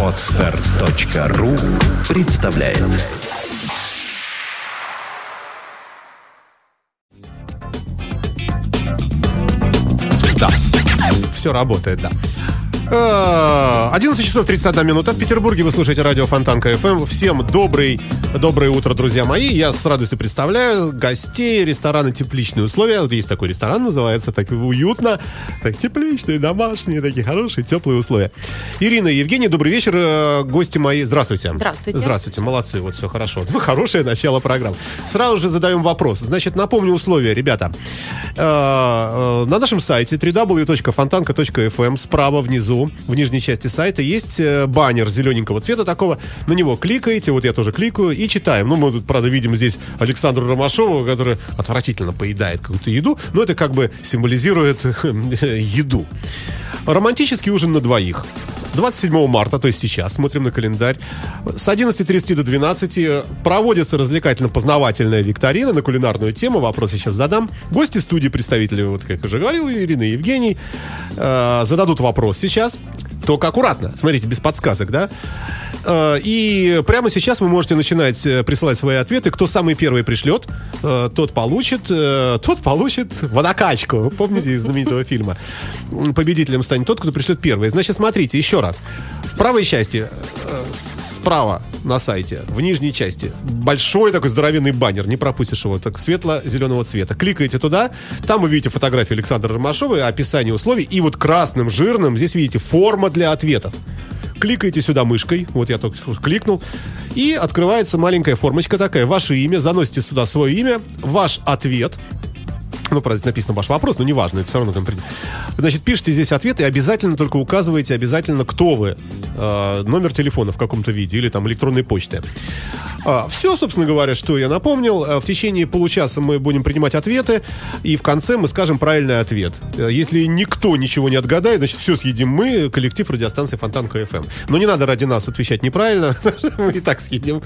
Отстар.ру представляет Да, все работает, да. Э, 11 часов 31 минута в Петербурге. Вы слушаете радио Фонтанка FM. Всем добрый, доброе утро, друзья мои. Я с радостью представляю гостей ресторана «Тепличные условия». Вот есть такой ресторан, называется так уютно, так тепличные, домашние, такие хорошие, теплые условия. Ирина и Евгений, добрый вечер. Э, Гости мои, здравствуйте. Здравствуйте. Здравствуйте, молодцы, вот все хорошо. Ну, хорошее начало программы. Сразу же задаем вопрос. Значит, напомню условия, ребята. Э, э, На нашем сайте www.fontanka.fm справа внизу, в нижней части сайта, есть э, баннер зелененького цвета такого. На него кликаете, вот я тоже кликаю, и читаем. Ну, мы тут, правда, видим здесь Александру Ромашову, который отвратительно поедает какую-то еду, но это как бы символизирует еду. Романтический ужин на двоих. 27 марта, то есть сейчас, смотрим на календарь, с 11.30 до 12 проводится развлекательно-познавательная викторина на кулинарную тему. Вопрос я сейчас задам. Гости студии, представители, вот как уже говорил, Ирина и Евгений, э, зададут вопрос сейчас. Только аккуратно. Смотрите, без подсказок, да? Э, И прямо сейчас вы можете начинать э, присылать свои ответы. Кто самый первый пришлет, э, тот получит, тот получит водокачку. Помните из знаменитого фильма? Победителем станет тот, кто пришлет первый. Значит, смотрите, еще раз. В правой части, справа на сайте, в нижней части, большой такой здоровенный баннер, не пропустишь его, так светло-зеленого цвета. Кликаете туда, там вы видите фотографию Александра Ромашова, описание условий, и вот красным, жирным здесь видите форма для ответов кликаете сюда мышкой, вот я только кликнул, и открывается маленькая формочка такая, ваше имя, заносите сюда свое имя, ваш ответ, ну, правда, здесь написано ваш вопрос, но неважно, это все равно там... Значит, пишите здесь ответ и обязательно только указывайте обязательно, кто вы, э, номер телефона в каком-то виде или там электронной почты. все, собственно говоря, что я напомнил. Э, В течение получаса мы будем принимать ответы, и в конце мы скажем правильный ответ. Э, Если никто ничего не отгадает, значит, все съедим мы, коллектив радиостанции Фонтанка ФМ. Но не надо ради нас отвечать неправильно, мы и так съедим.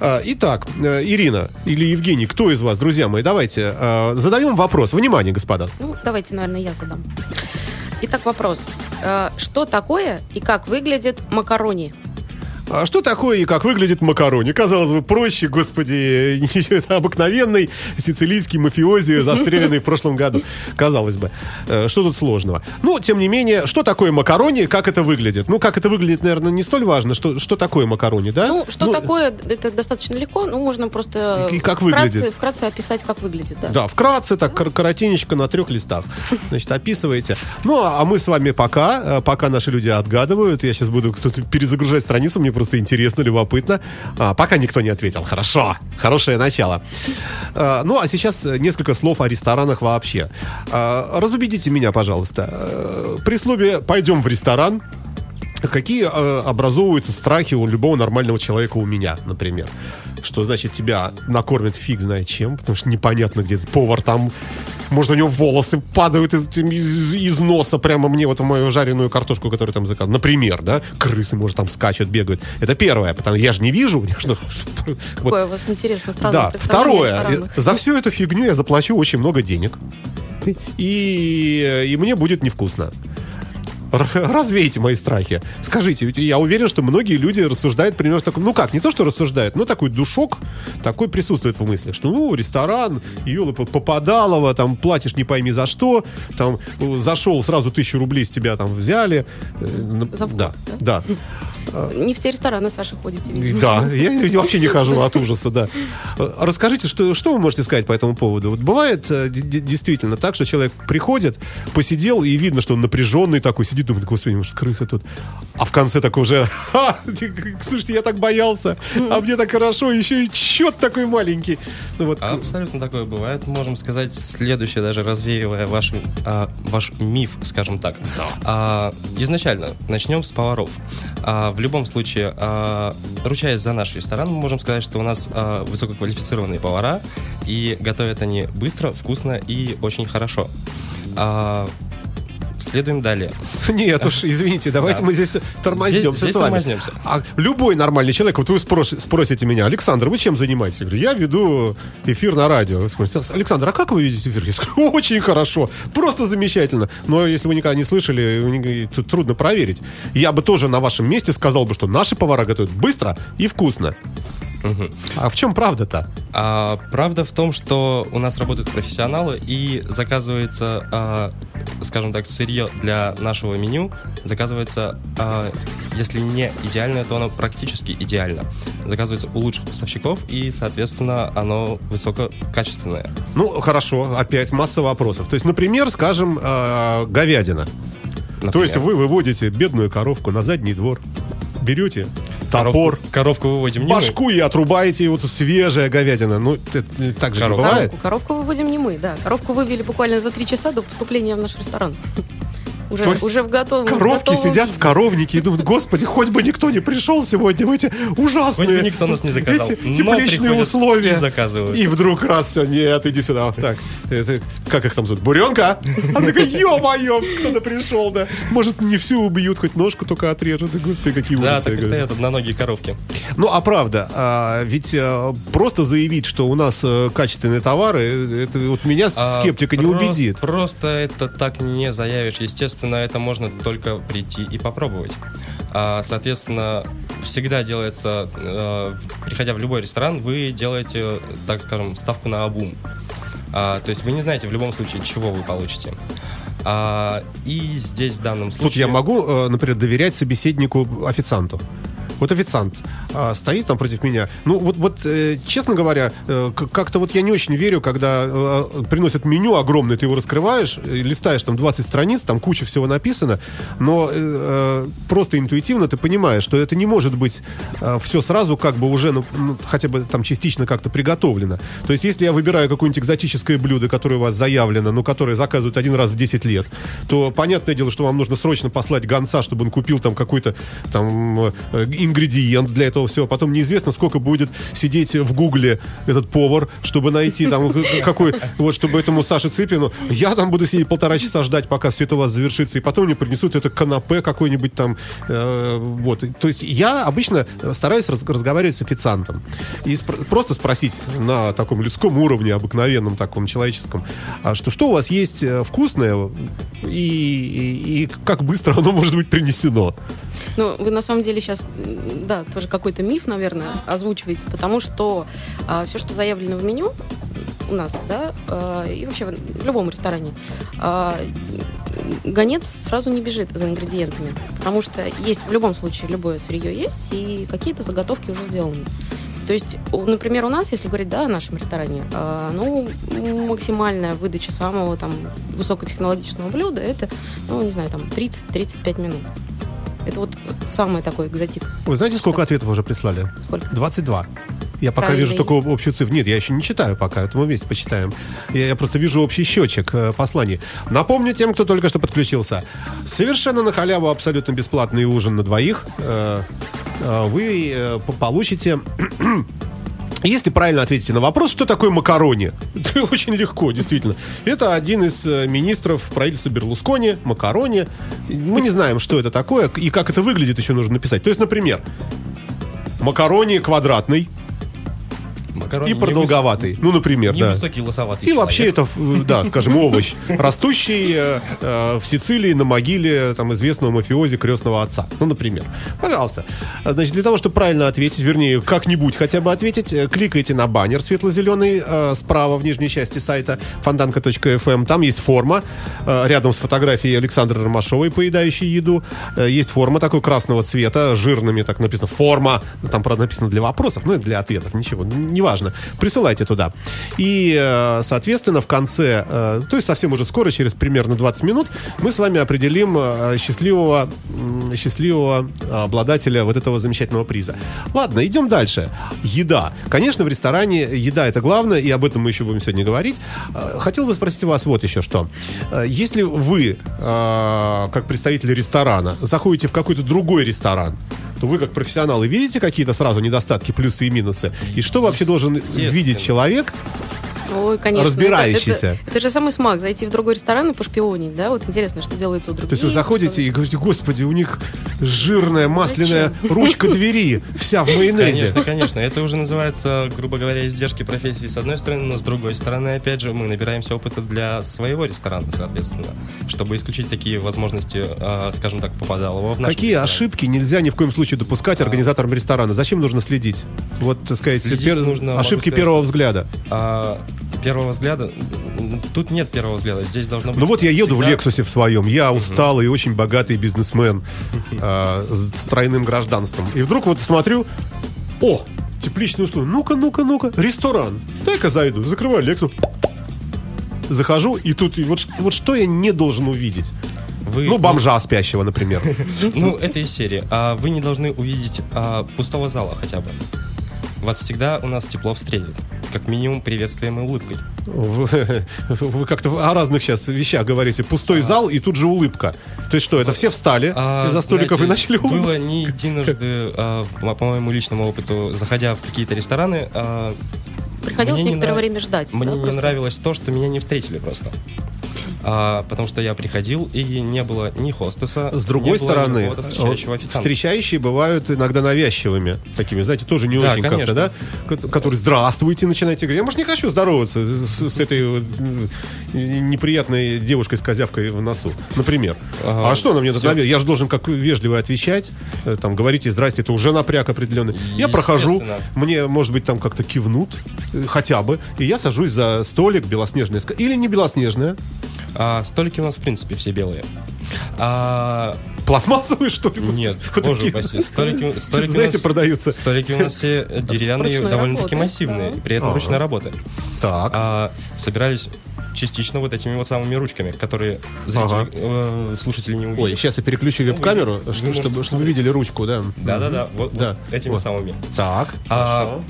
А, Итак, э, Ирина или Евгений, кто из вас, друзья мои, давайте задаем вопрос. Внимание, господа. Ну, давайте, наверное, я задам. Итак, вопрос. Э, Что такое и как выглядит макарони? А что такое и как выглядит макарони? Казалось бы, проще, господи, это обыкновенный сицилийский мафиози, застреленный в прошлом году. Казалось бы. Э, Что тут сложного? Ну, тем не менее, что такое макарони, как это выглядит? Ну, как это выглядит, наверное, не столь важно. Что, что такое макарони, да? Ну, что такое, это достаточно легко, ну, можно просто И- как вкратце, выглядит? вкратце описать, как выглядит, да. Да, вкратце, так кор- коротенечко на трех листах. Значит, описываете. Ну, а а мы с вами пока, э, пока наши люди отгадывают, я сейчас буду кто-то перезагружать страницу, мне просто интересно, любопытно. А, пока никто не ответил. Хорошо. Хорошее начало. А, ну, а сейчас несколько слов о ресторанах вообще. А, разубедите меня, пожалуйста. Э, При слове «пойдем в ресторан», Какие э, образовываются страхи у любого нормального человека, у меня, например? Что значит тебя накормят фиг знает чем, потому что непонятно, где повар там. Может, у него волосы падают из, из- из носа прямо мне вот в мою жареную картошку, которую там заказал. Например, да? Крысы, может, там скачут, бегают. Это первое, потому я же не вижу. ну, вот. Какое у вас интересно сразу Да, второе. За всю эту фигню я заплачу очень много денег. И, и мне будет невкусно. Р- Развейте мои страхи. Скажите, ведь я уверен, что многие люди рассуждают примерно так. Ну как, не то, что рассуждают, но такой душок такой присутствует в мыслях, что ну, ресторан, елы попадалово, там платишь не пойми за что, там зашел, сразу тысячу рублей с тебя там взяли. Э, За вход, да, да. Не в те рестораны, Саша, ходите, видимо. Да, я, я вообще не хожу от ужаса, да. Э, Расскажите, что, что вы можете сказать по этому поводу? Вот бывает э, действительно так, что человек приходит, посидел, и видно, что он напряженный такой, сидит, думает, господи, может, крысы тут. А в конце так уже, «Ха, слушайте, я так боялся, а мне так хорошо, еще и счет такой маленький. Ну вот, Абсолютно такое бывает. Можем сказать следующее, даже развеивая ваш, а, ваш миф, скажем так. А, изначально начнем с поваров. А, в любом случае, а, ручаясь за наш ресторан, мы можем сказать, что у нас а, высококвалифицированные повара, и готовят они быстро, вкусно и очень хорошо. А, следуем далее. Нет уж, извините, давайте Да. мы здесь тормознемся с вами. тормознемся. А любой нормальный человек, вот вы спросите меня, Александр, вы чем занимаетесь? Я говорю, я веду эфир на радио. Александр, а как вы ведете эфир? Я скажу, очень хорошо, просто замечательно. Но если вы никогда не слышали, тут трудно проверить. Я бы тоже на вашем месте сказал бы, что наши повара готовят быстро и вкусно. А в чем правда-то? А, правда в том, что у нас работают профессионалы и заказывается, а, скажем так, сырье для нашего меню заказывается, а, если не идеально, то оно практически идеально. Заказывается у лучших поставщиков и, соответственно, оно высококачественное. Ну, хорошо, опять масса вопросов. То есть, например, скажем, э, говядина. То Например. есть вы выводите бедную коровку на задний двор, берете топор, Коровку выводим не мы. башку и отрубаете, и вот свежая говядина. Ну, это так же не Коровку. бывает. Коровку, коровку выводим не мы, да. Коровку вывели буквально за три часа до поступления в наш ресторан. Уже, То есть уже в готовом Коровки готовом сидят в коровнике и думают, господи, хоть бы никто не пришел сегодня в эти ужасные Хоть бы никто нас не заказал. эти тепличные условия. и заказывают. И вдруг раз все, нет, иди сюда. Так, это, как их там зовут? Буренка? Она такая, ё-моё, кто-то пришел, да. Может, не всю убьют, хоть ножку только отрежут. Да, господи, какие Да, ужасы. так и стоят одноногие коровки. Ну, а правда, а, ведь а, просто заявить, что у нас э, качественные товары, это вот меня, А, скептика, не убедит. Просто это так не заявишь. Естественно, это можно только прийти и попробовать. А, соответственно, всегда делается, э, приходя в любой ресторан, вы делаете, так скажем, ставку на обум. А, то есть вы не знаете в любом случае, чего вы получите. А, и здесь в данном случае... Тут я могу, э, например, доверять собеседнику официанту. Вот официант а, стоит против меня. Ну, вот, вот э, честно говоря, э, как-то вот я не очень верю, когда э, приносят меню огромное, ты его раскрываешь, э, листаешь там 20 страниц, там куча всего написано, но э, э, просто интуитивно ты понимаешь, что это не может быть все сразу как бы уже, ну, ну, хотя бы там частично как-то приготовлено. То есть, если я выбираю какое-нибудь экзотическое блюдо, которое у вас заявлено, но которое заказывают один раз в 10 лет, то понятное дело, что вам нужно срочно послать гонца, чтобы он купил там какой-то там э, ингредиент для этого всего. Потом неизвестно, сколько будет сидеть в гугле этот повар, чтобы найти там какой, вот, чтобы этому Саше Цыпину, я там буду сидеть полтора часа ждать, пока все это у вас завершится, и потом мне принесут это канапе какой-нибудь там, э, вот. То есть я обычно стараюсь раз- разговаривать с официантом и просто спросить на таком людском уровне, обыкновенном таком человеческом, а что, что у вас есть э, вкусное и, и- и как быстро оно может быть принесено. Ну, вы на самом деле сейчас, да, тоже какой-то миф, наверное, озвучиваете, потому что все, что заявлено в меню у нас, да, а, и вообще в, любом ресторане, а, гонец сразу не бежит за ингредиентами, потому что есть в любом случае любое сырье есть, и какие-то заготовки уже сделаны. То есть, например, у нас, если говорить да, о нашем ресторане, а, ну, максимальная выдача самого там высокотехнологичного блюда это, ну, не знаю, там 30-35 минут. Это вот самый такой экзотик. Вы знаете, сколько ответов уже прислали? Сколько? 22. Я пока Правильно. вижу только общую цифру. Нет, я еще не читаю пока, это мы вместе почитаем. Я, я просто вижу общий счетчик э, посланий. Напомню тем, кто только что подключился. Совершенно на халяву абсолютно бесплатный ужин на двоих. Э, э, вы э, по- получите... Если правильно ответите на вопрос, что такое макарони, это очень легко, действительно. Это один из э, министров правительства Берлускони, макарони. Мы не знаем, что это такое и как это выглядит, еще нужно написать. То есть, например, макарони квадратный Макарони и продолговатый. Ну, например, да. Невысокий лосоватый И вообще человек. это, э, да, скажем, овощ, растущий э, э, в Сицилии на могиле там известного мафиози крестного отца. Ну, например. Пожалуйста. Значит, для того, чтобы правильно ответить, вернее, как-нибудь хотя бы ответить, э, кликайте на баннер светло-зеленый э, справа в нижней части сайта фонтанка.фм. Там есть форма э, рядом с фотографией Александры Ромашовой, поедающей еду. Э, Есть форма такой красного цвета, жирными так написано форма. Там, правда, написано для вопросов, ну и для ответов, ничего, н- неважно. Присылайте туда. И, э, соответственно, в конце, э, то есть совсем уже скоро, через примерно 20 минут, мы с вами определим э, счастливого, счастливого обладателя вот этого замечательного приза. Ладно, идем дальше. Еда. Конечно, в ресторане еда это главное, и об этом мы еще будем сегодня говорить. Хотел бы спросить вас вот еще что. Если вы, как представитель ресторана, заходите в какой-то другой ресторан, то вы, как профессионалы, видите какие-то сразу недостатки, плюсы и минусы? И что вообще должен видеть человек, Ой, конечно. разбирающийся. Это, это, это же самый смак, зайти в другой ресторан и пошпионить, да? Вот интересно, что делается у других. То есть вы заходите и говорите, господи, у них жирная масляная ручка двери, вся в майонезе. Конечно, конечно. Это уже называется, грубо говоря, издержки профессии с одной стороны, но с другой стороны, опять же, мы набираемся опыта для своего ресторана, соответственно, чтобы исключить такие возможности, а, скажем так, попадалого в наш Какие ресторан. ошибки нельзя ни в коем случае допускать организаторам ресторана? Зачем нужно следить? Вот, так сказать, Следить пер- нужно, ошибки сказать, первого взгляда. А, первого взгляда, тут нет первого взгляда, здесь должно быть... Ну вот я еду в всегда- Лексусе в своем, я усталый и очень богатый бизнесмен а, с тройным гражданством. И вдруг вот смотрю, о, тепличные условия. Ну-ка, ну-ка, ну-ка, ресторан. Дай-ка зайду, закрываю Лексус. Захожу, и тут и вот, вот что я не должен увидеть? Вы, Ну, бомжа спящего, например. Ну, это из серии. А вы не должны увидеть а, пустого зала хотя бы. Вас всегда у нас тепло встретит. Как минимум приветствием и улыбкой. Вы, вы как-то о разных сейчас вещах говорите. Пустой зал и тут же улыбка. То есть что, это все встали А, из-за столиков и знаете, начали улыбаться? Было не единожды, а, по моему личному опыту, заходя в какие-то рестораны, а, Приходилось мне не некоторое нрав- время ждать. Мне да, не просто? нравилось то, что меня не встретили просто. А, потому что я приходил, и не было ни хостеса, С другой стороны, встречающего официанта. встречающие бывают иногда навязчивыми. Такими, знаете, тоже не Да, очень как-то, да? Ко- Которые «Здравствуйте» начинаете говорить. Я, может, не хочу здороваться с, с этой неприятной девушкой с козявкой в носу, например. Ага, а что она мне тут всё. навя- Я же должен как вежливо отвечать. э, Там, говорите «Здрасте», это уже напряг определенный. Я прохожу, мне, может быть, там как-то кивнут, э, хотя бы, и я сажусь за столик белоснежная или не белоснежная, А, столики у нас, в принципе, все белые. А, пластмассовые, что ли? нет, Вот боже упаси. Столики, столики, у знаете, нас, продаются. столики у нас все деревянные, довольно-таки массивные, да. и при этом Ага. ручной работы. Так. А, собирались частично вот этими вот самыми ручками, которые зрители, Ага. э, слушатели не увидят. Ой, сейчас я переключу веб-камеру, вы что- можете чтобы, чтобы вы видели ручку, да. Да-да-да, вот, Да. вот этими Вот. самыми. Так. А, Мгм.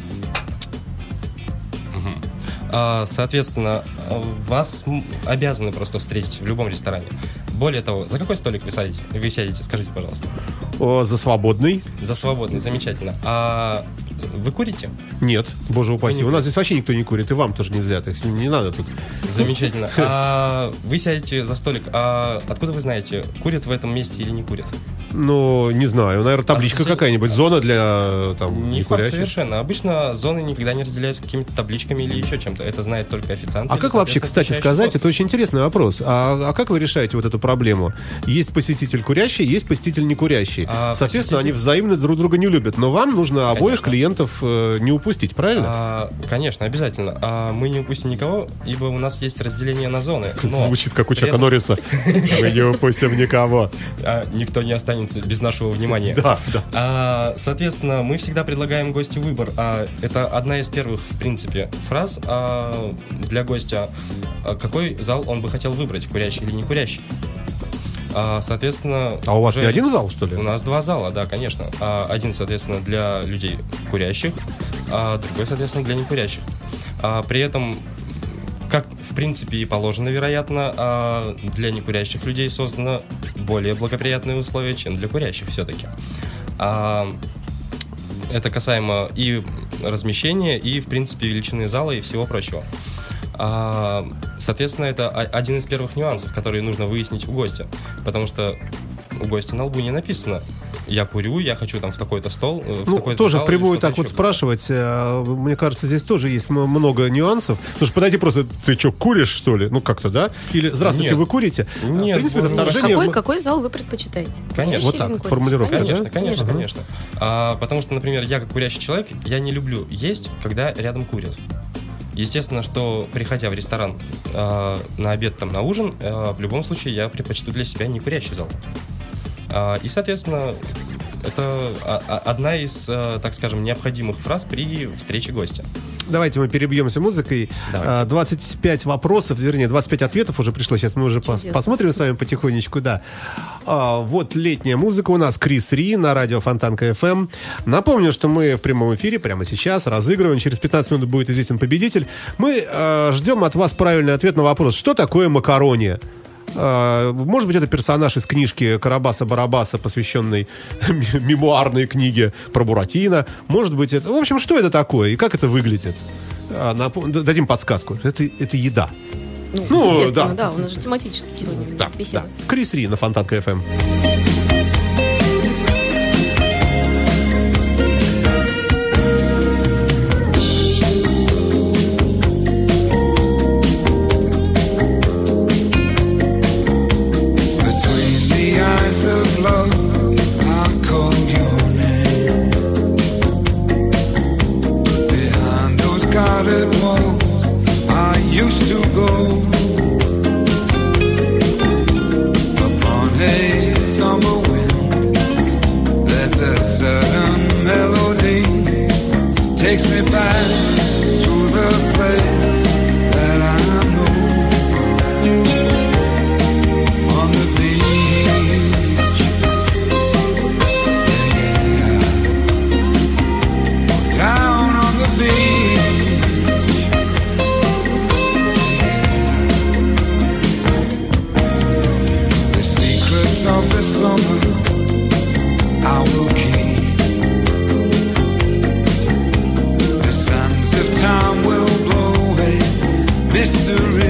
А, Соответственно, вас обязаны просто встретить в любом ресторане. Более того, за какой столик вы садите? Вы сядете, скажите, пожалуйста. О, за свободный? За свободный, замечательно. А вы курите? Нет, боже упаси. не У нас здесь вообще никто не курит, и вам тоже нельзя. Так не надо тут. Замечательно. А вы сядете за столик. А откуда вы знаете, курят в этом месте или не курят? Ну, не знаю. Наверное, табличка какая-нибудь. Зона для там Не факт некурящих. совершенно. Обычно зоны никогда не разделяются какими-то табличками или еще чем-то. Это знает только официант. А или, как вообще, кстати сказать, это очень интересный вопрос. А, а как вы решаете вот эту проблему? Есть посетитель курящий, есть посетитель не курящий. А, Соответственно, посетитель- они взаимно друг друга не любят. Но вам нужно обоих Конечно. клиентов э, не упустить, правильно? А, конечно, обязательно. А мы не упустим никого, ибо у нас есть разделение на зоны. Но Звучит как у Чака этом, Норриса. Мы не упустим никого. а, никто не останется без нашего внимания. Да, да. А, соответственно, мы всегда предлагаем гостю выбор. А, это одна из первых, в принципе, фраз а, для гостя. А, какой зал он бы хотел выбрать, курящий или не курящий? А, соответственно... А у вас уже- не один зал, что ли? У нас два зала, да, конечно. А, один, соответственно, для людей курящих, а другой, соответственно, для некурящих. А, при этом, как в принципе и положено, вероятно, а, для некурящих людей создано более благоприятные условия, чем для курящих все-таки. А, это касаемо и размещения, и, в принципе, величины зала и всего прочего. А, соответственно, это один из первых нюансов, которые нужно выяснить у гостя. Потому что у гостя на лбу не написано «я курю, я хочу там в такой-то стол». э, В Ну, такой-то тоже зал» впрямую так вот спрашивать, э, мне кажется, здесь тоже есть много нюансов. Потому что подойти просто, ты что, куришь, что ли? Ну, как-то, да? Или, здравствуйте, Нет. вы курите? Нет, в принципе, это боже, вторжение... Какой, какой зал вы предпочитаете? Конечно. Вот так, формулировка? Конечно, конечно, Ага. конечно. А, потому что, например, я как курящий человек, я не люблю есть, когда рядом курят. Естественно, что приходя в ресторан а, на обед, там, на ужин, а, в любом случае я предпочту для себя не курящий зал. А, и, соответственно, это а- а- одна из, а, так скажем, необходимых фраз при встрече гостя. Давайте мы перебьемся музыкой. Давайте. А, 25 вопросов, вернее, 25 ответов уже пришло. Сейчас мы уже пос- посмотрим с вами потихонечку, да. А, вот летняя музыка у нас. Крис Ри на радио Фонтанка FM. Напомню, что мы в прямом эфире прямо сейчас разыгрываем. Через 15 минут будет известен победитель. Мы а, ждем от вас правильный ответ на вопрос, что такое макарония? А, Может быть, это персонаж из книжки Карабаса-Барабаса, посвященной мемуарной книге про Буратино. Может быть, это... В общем, что это такое и как это выглядит? а, дадим подсказку. Это, это еда. Ну, Ну, да. да. У нас же тематически сегодня Да, беседа. да. Крис Ри на Фонтанка ФМ. Mystery.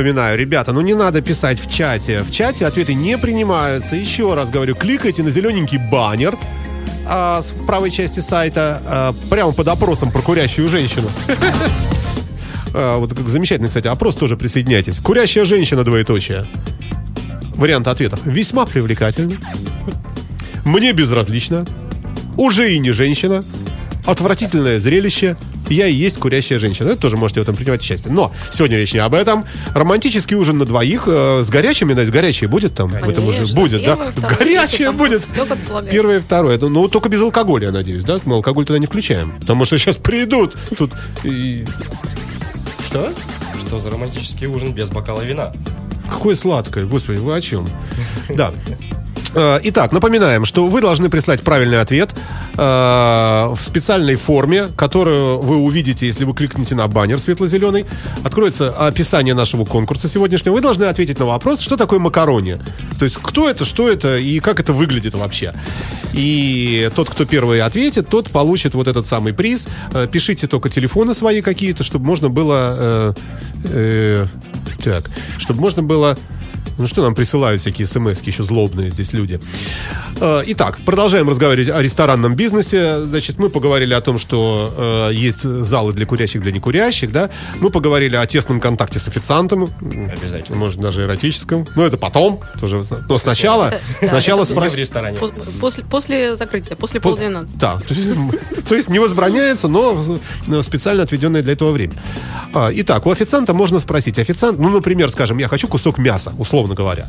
Напоминаю, ребята, ну не надо писать в чате. В чате ответы не принимаются. Еще раз говорю, кликайте на зелененький баннер а, с правой части сайта а, прямо под опросом про курящую женщину. А, Вот как замечательно, кстати, опрос тоже присоединяйтесь. Курящая женщина, двоеточие. Вариант ответов. Весьма привлекательно. Мне безразлично. Уже и не женщина. Отвратительное зрелище. Я и есть курящая женщина. Это тоже можете в этом принимать участие. Но сегодня речь не об этом. Романтический ужин на двоих э, с горячими, Надь, горячее будет там? в этом ужине? Конечно. Будет, да? Второе, Горячее будет. Первое и второе. Ну, только без алкоголя, я надеюсь, да? Мы алкоголь тогда не включаем. Потому что сейчас придут тут и... Что? Что за романтический ужин без бокала вина? Какое сладкое, господи, вы о чем? Да. Э, Итак, напоминаем, что вы должны прислать правильный ответ э, в специальной форме, которую вы увидите, если вы кликнете на баннер светло-зеленый. Откроется описание нашего конкурса сегодняшнего. Вы должны ответить на вопрос, что такое макарони. То есть, кто это, что это и как это выглядит вообще. И тот, кто первый ответит, тот получит вот этот самый приз. Э, Пишите только телефоны свои какие-то, чтобы можно было... э, э, так, чтобы можно было... Ну что нам присылают всякие смс еще злобные здесь люди. Э, Итак, продолжаем разговаривать о ресторанном бизнесе. Значит, мы поговорили о том, что э, есть залы для курящих, для некурящих, да. Мы поговорили о тесном контакте с официантом. Обязательно. Может, даже эротическом. Но это потом. Тоже, но сначала, сначала Не в спросить. ресторане. Пос- После, закрытия, после полдвенадцати. Да, то есть, не возбраняется, но специально отведенное для этого время. А, Итак, у официанта можно спросить. Официант, ну, например, скажем, я хочу кусок мяса, условно условно говоря.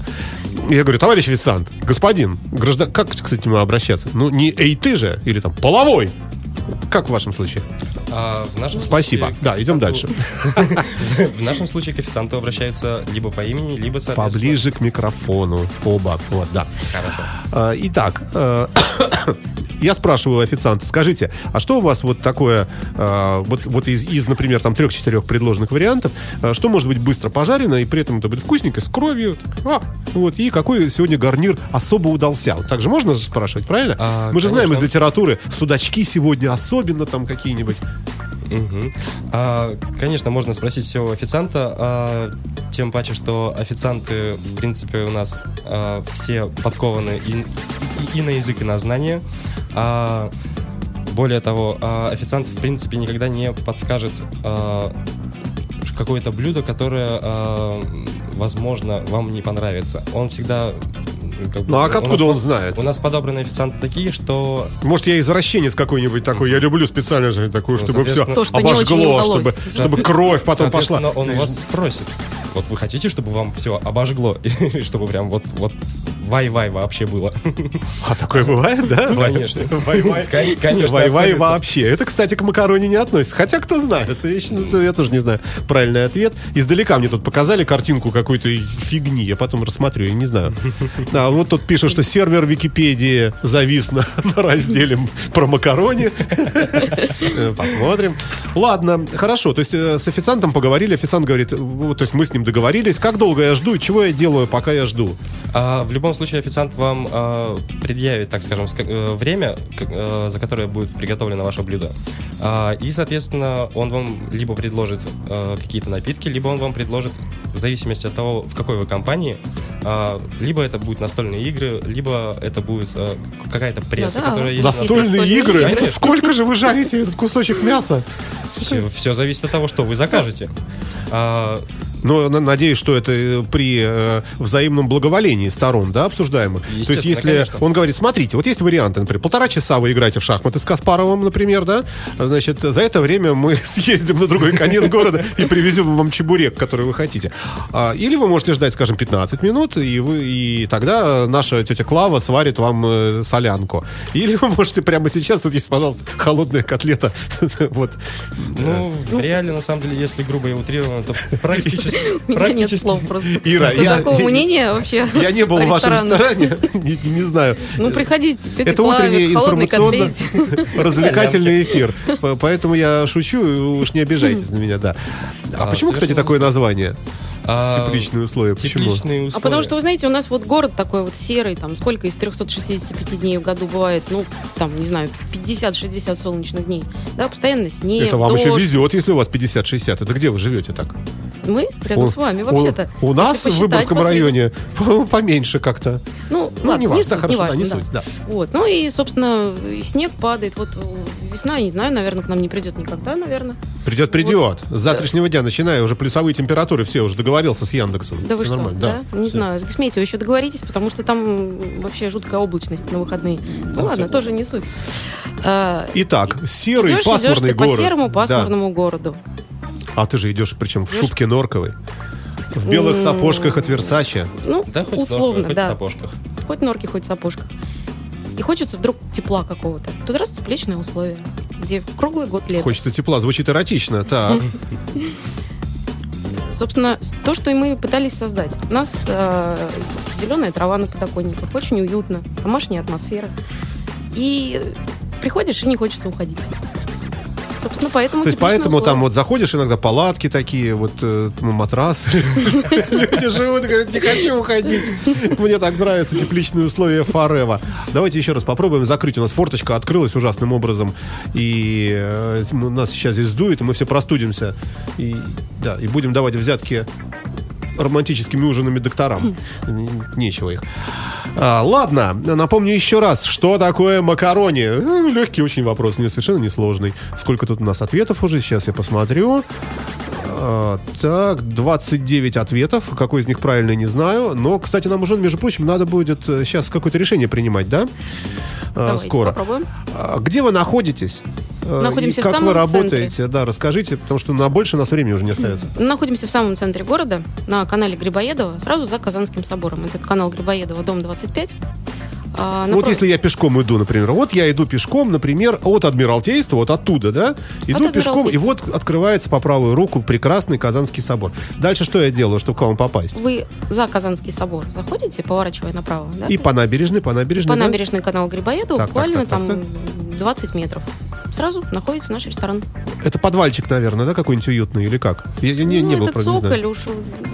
Я говорю, товарищ официант, господин, граждан, как, кстати, ему обращаться? Ну, не эй ты же, или там, половой. Как в вашем случае? А в нашем Спасибо. случае Да, идем официанту- В нашем случае к официанту обращаются либо по имени, либо соответственно... Поближе к микрофону. Оба. Вот, да. Хорошо. А, Итак, э, я спрашиваю официанта, скажите, а что у вас вот такое, э, вот, вот из, из, например, там трех-четырех предложенных вариантов, э, что может быть быстро пожарено, и при этом это будет вкусненько, с кровью, а, вот, и какой сегодня гарнир особо удался? Вот так же можно спрашивать, правильно? А, Мы же знаем из конечно. литературы, судачки сегодня особенно там какие-нибудь. Мгм. А, конечно, можно спросить все у официанта, а, тем паче, что официанты, в принципе, у нас а, все подкованы и, и- и на язык, и на знания. А, более того, а, официант, в принципе, никогда не подскажет а, какое-то блюдо, которое, а, возможно, вам не понравится. Он всегда... как бы, Ну а у нас откуда он знает? У нас подобраны официанты такие, что Может, я извращенец какой-нибудь такой, я люблю специально же такую, Ну, чтобы все То, что обожгло, чтобы, чтобы кровь потом пошла. Он вас спросит. Вот вы хотите, чтобы вам все обожгло? И чтобы прям вот, вот вай-вай вообще было? А такое бывает, да? Конечно. Вай-вай. Кон- конечно, Вай-вай вообще. Это, кстати, к макароне не относится. Хотя, кто знает, я, тоже не знаю правильный ответ. Издалека мне тут показали картинку какой-то фигни. Я потом рассмотрю, я не знаю. А вот тут пишут, что сервер Википедии завис на, на разделе про макарони. Э, Посмотрим. Ладно, хорошо. То есть э, с официантом поговорили. Официант говорит, то есть мы с ним договорились. Как долго я жду и чего я делаю, пока я жду? А, в любом случае официант вам а, предъявит, так скажем, ска- э, время, э, за которое будет приготовлено ваше блюдо. А, и, соответственно, он вам либо предложит э, какие-то напитки, либо он вам предложит, в зависимости от того, в какой вы компании, а, либо это будут настольные игры, либо это будет э, какая-то пресса, Да-да. которая есть. Настольные настольные игры? игры. Сколько же вы жарите этот кусочек мяса? Все, все зависит от того, что вы закажете. А, Но на- надеюсь, что это э, при э, взаимном благоволении сторон, да, обсуждаемых. То есть, если конечно. он говорит, смотрите, вот есть варианты, например, полтора часа вы играете в шахматы с Каспаровым, например, да, значит, за это время мы съездим на другой конец города и привезем вам чебурек, который вы хотите. А, Или вы можете ждать, скажем, 15 минут, и, вы, и тогда наша тетя Клава сварит вам э, солянку. Или вы можете прямо сейчас, тут есть, пожалуйста, холодная котлета, вот, ну, в реале, на самом деле, если грубо и утрированно, то практически... У меня нет практически слов просто. Ира, я- такого мнения вообще. Я не был в вашем ресторане, не, знаю. Ну, приходите, Это утренний информационно-развлекательный эфир. По- Поэтому я шучу, уж не обижайтесь на меня, да. А почему, кстати, такое название? А, Тепличные условия. Почему? Тепличные условия. А потому что, вы знаете, у нас вот город такой вот серый, там сколько из 365 дней в году бывает, ну, там, не знаю, 50-60 солнечных дней. Да, постоянно снег, Это вам еще дождь. везет, если у вас 50-60. Это где вы живете так? Мы рядом У- с вами, у- вообще-то. У, нас Если в Выборгском районе по- поменьше как-то. Ну, Ну, ладно, не не важно, суть, да, хорошо, да, важно, не суть, да. Вот. Ну и, собственно, и снег падает. Вот э, весна, не знаю, наверное, к нам не придет никогда, наверное. Придет, придет. С завтрашнего дня, начиная, уже плюсовые температуры, все, уже договорился с Яндексом. Да вы Всё что, нормально, да? Не Всё. знаю, с Гесметьево еще договоритесь, потому что там вообще жуткая облачность на выходные. Ну ладно, тоже не суть. А, Итак, серый идешь, идешь пасмурный ты по город. серому Да. пасмурному городу. А ты же идешь, причем в Идешь- шубке норковой. В белых М. сапожках от Версачи. Ну, Да, хоть условно, норкой, хоть в да. сапожках. Хоть норки, хоть сапожках. И хочется вдруг тепла какого-то. Тут раз тепличные условия, где круглый год лето. Хочется тепла, звучит эротично. Так. Собственно, то, что и мы пытались создать. У нас зеленая трава на подоконниках, очень уютно, домашняя атмосфера. И приходишь, и не хочется уходить. Собственно, поэтому То есть поэтому там условия. вот заходишь, иногда палатки такие, вот э, ну, матрасы. Люди живут и говорят, не хочу уходить. Мне так нравятся тепличные условия Форева. Давайте еще раз попробуем закрыть. У нас форточка открылась ужасным образом. И э, нас сейчас здесь сдует, и мы все простудимся. И, да, и будем давать взятки романтическими ужинами докторам. Нечего их. А, ладно, напомню еще раз, что такое макарони. Ну, Легкий очень вопрос, не совершенно несложный. Сколько тут у нас ответов уже? Сейчас я посмотрю. А, так, 29 ответов. Какой из них правильный, не знаю. Но, кстати, нам уже, между прочим, надо будет сейчас какое-то решение принимать, да? А, Давайте скоро. попробуем. А, Где вы находитесь? Э, Находимся и в как самом вы центре. работаете? Да, расскажите, потому что на больше нас времени уже не остается. Находимся в самом центре города, на канале Грибоедова, сразу за Казанским собором. Этот канал Грибоедова, дом 25. А, Ну, Вот если я пешком иду, например, вот я иду пешком, например, от Адмиралтейства, вот оттуда, да, иду пешком, и вот открывается по правую руку прекрасный Казанский собор. Дальше что я делаю, чтобы к вам попасть? Вы за Казанский собор заходите, поворачивая направо, да? И по набережной, по набережной, по да? набережной канал Грибоедова, так, буквально так, так, там 20 метров. Сразу находится наш ресторан. Это подвальчик, наверное, да, какой-нибудь уютный или как? Я, я не, ну, не был, это правда, не знаю. цоколь, уж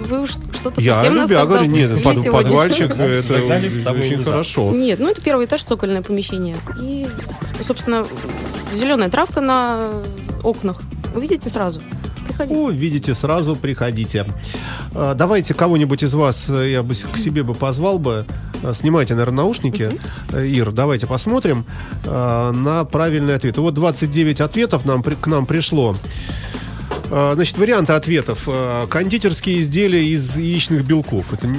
вы уж что-то Я совсем нас любя тогда говорю, нет, под- сегодня. подвальчик, это очень хорошо. Нет, ну это первый этаж, цокольное помещение. И, собственно, зеленая травка на окнах. Увидите сразу. Приходите. О, видите, сразу приходите. А, Давайте кого-нибудь из вас э, я бы к себе бы позвал бы. А, Снимайте, наверное, наушники. Э, Ир, давайте посмотрим на правильный ответ. Вот 29 ответов нам, к нам пришло. А, Значит, варианты ответов. А, Кондитерские изделия из яичных белков. Это Ну,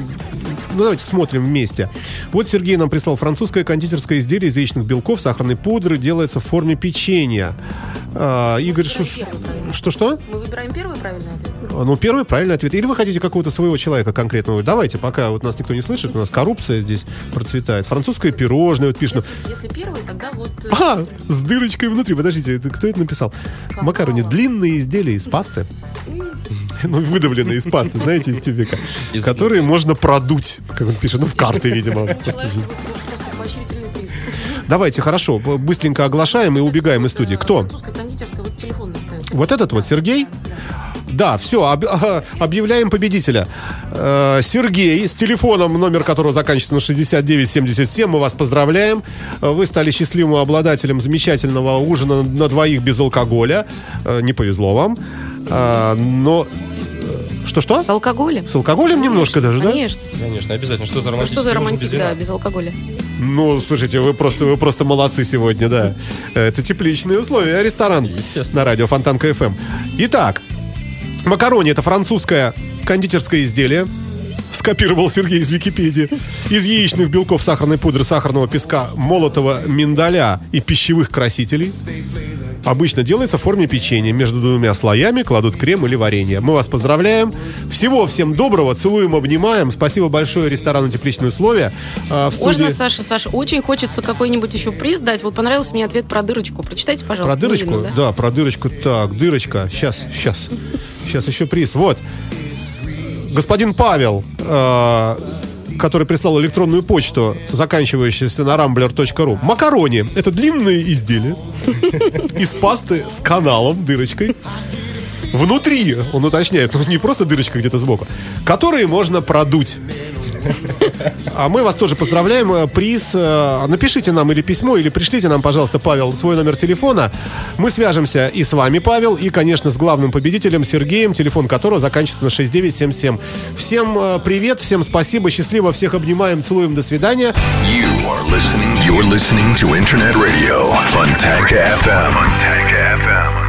давайте смотрим вместе. Вот Сергей нам прислал французское кондитерское изделие из яичных белков, сахарной пудры, делается в форме печенья. А, Игорь Шуш... Что-что? Мы выбираем первый правильный ответ. Ну, первый правильный ответ. Или вы хотите какого-то своего человека конкретного? Давайте, пока вот нас никто не слышит, у нас коррупция здесь процветает. Французское пирожное, вот пишет. Если первый, тогда вот... А, с дырочкой внутри. Подождите, кто это написал? Макарони. Длинные изделия из пасты. Ну, выдавленные из пасты, знаете, из тюбика. Которые можно продуть, как он пишет. Ну, в карты, видимо. Давайте, хорошо, быстренько оглашаем и убегаем из студии. Кто? Вот этот вот, Сергей? Да, все, объявляем победителя. Э, Сергей, с телефоном, номер которого заканчивается на 6977, мы вас поздравляем. Э, Вы стали счастливым обладателем замечательного ужина на двоих без алкоголя. Э, Не повезло вам. Э, Но... э, Что-что? С алкоголем? С алкоголем немножко даже, да? Конечно. Конечно, обязательно. Что за Ну, романтический что за романтик, без вина? да, без алкоголя. Ну, слушайте, вы просто, вы просто молодцы сегодня, да. Это тепличные условия. Ресторан Естественно. на радио Фонтанка ФМ. Итак, макарони это французское кондитерское изделие. Скопировал Сергей из Википедии. Из яичных белков, сахарной пудры, сахарного песка, молотого миндаля и пищевых красителей. Обычно делается в форме печенья. Между двумя слоями кладут крем или варенье. Мы вас поздравляем. Всего всем доброго. Целуем, обнимаем. Спасибо большое ресторану «Тепличные условия». А, в студии... Можно, Саша, Саша, очень хочется какой-нибудь еще приз дать. Вот понравился мне ответ про дырочку. Прочитайте, пожалуйста. Про дырочку? Видно, да? про дырочку. Так, дырочка. Сейчас, сейчас. Сейчас еще приз. Вот. Господин Павел, э, который прислал электронную почту, заканчивающуюся на rambler.ru. Макарони. Это длинные изделия из пасты с каналом, дырочкой. Внутри, он уточняет, ну не просто дырочка где-то сбоку, которые можно продуть. А мы вас тоже поздравляем. Э, Приз. э, Напишите нам или письмо, или пришлите нам, пожалуйста, Павел, свой номер телефона. Мы свяжемся и с вами, Павел, и, конечно, с главным победителем Сергеем, телефон которого заканчивается на 6977. Всем э, привет, всем спасибо, счастливо, всех обнимаем, целуем, до свидания. You are listening. You're listening to Internet Radio Fontanka FM. Fontanka FM.